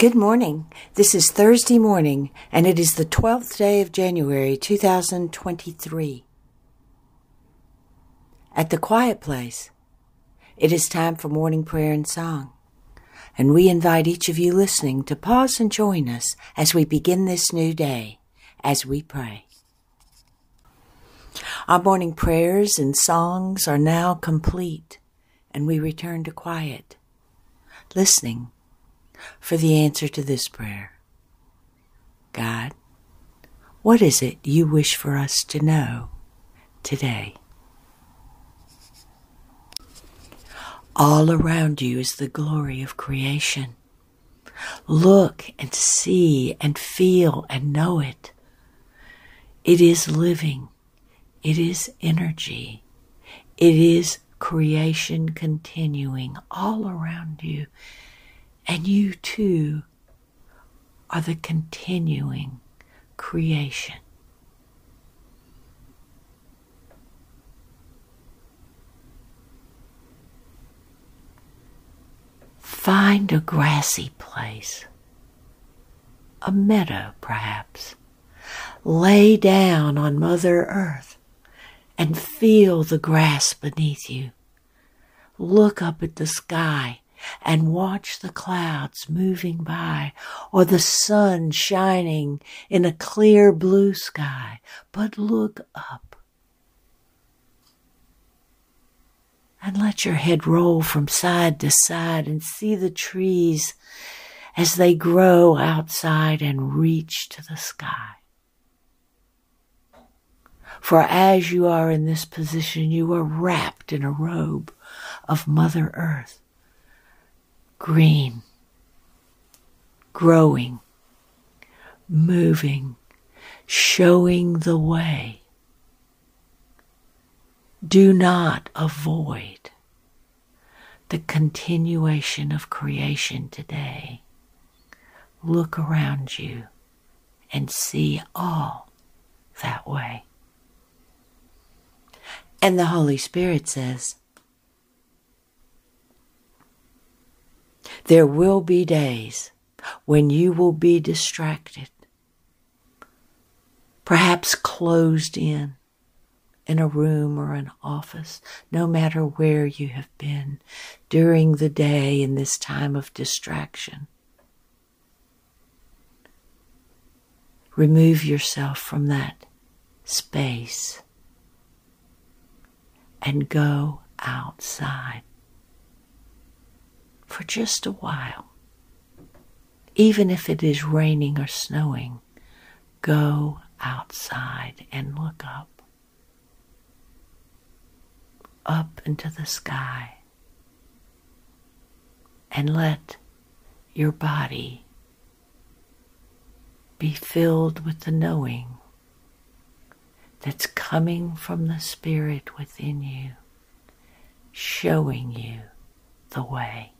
Good morning. This is Thursday morning, and it is the 12th day of January 2023. At the quiet place, it is time for morning prayer and song, and we invite each of you listening to pause and join us as we begin this new day as we pray. Our morning prayers and songs are now complete, and we return to quiet, listening for the answer to this prayer. God, what is it you wish for us to know today? All around you is the glory of creation. Look and see and feel and know it. It is living. It is energy. It is creation continuing all around you and you too are the continuing creation. Find a grassy place, a meadow perhaps. Lay down on Mother Earth and feel the grass beneath you. Look up at the sky and watch the clouds moving by or the sun shining in a clear blue sky, but look up. And let your head roll from side to side and see the trees as they grow outside and reach to the sky. For as you are in this position, you are wrapped in a robe of Mother Earth green, growing, moving, showing the way. Do not avoid the continuation of creation today. Look around you and see all that way. And the Holy Spirit says, There will be days when you will be distracted, perhaps closed in in a room or an office, no matter where you have been during the day in this time of distraction. Remove yourself from that space and go outside for just a while. Even if it is raining or snowing, go outside and look up. Up into the sky. And let your body be filled with the knowing that's coming from the Spirit within you, showing you the way.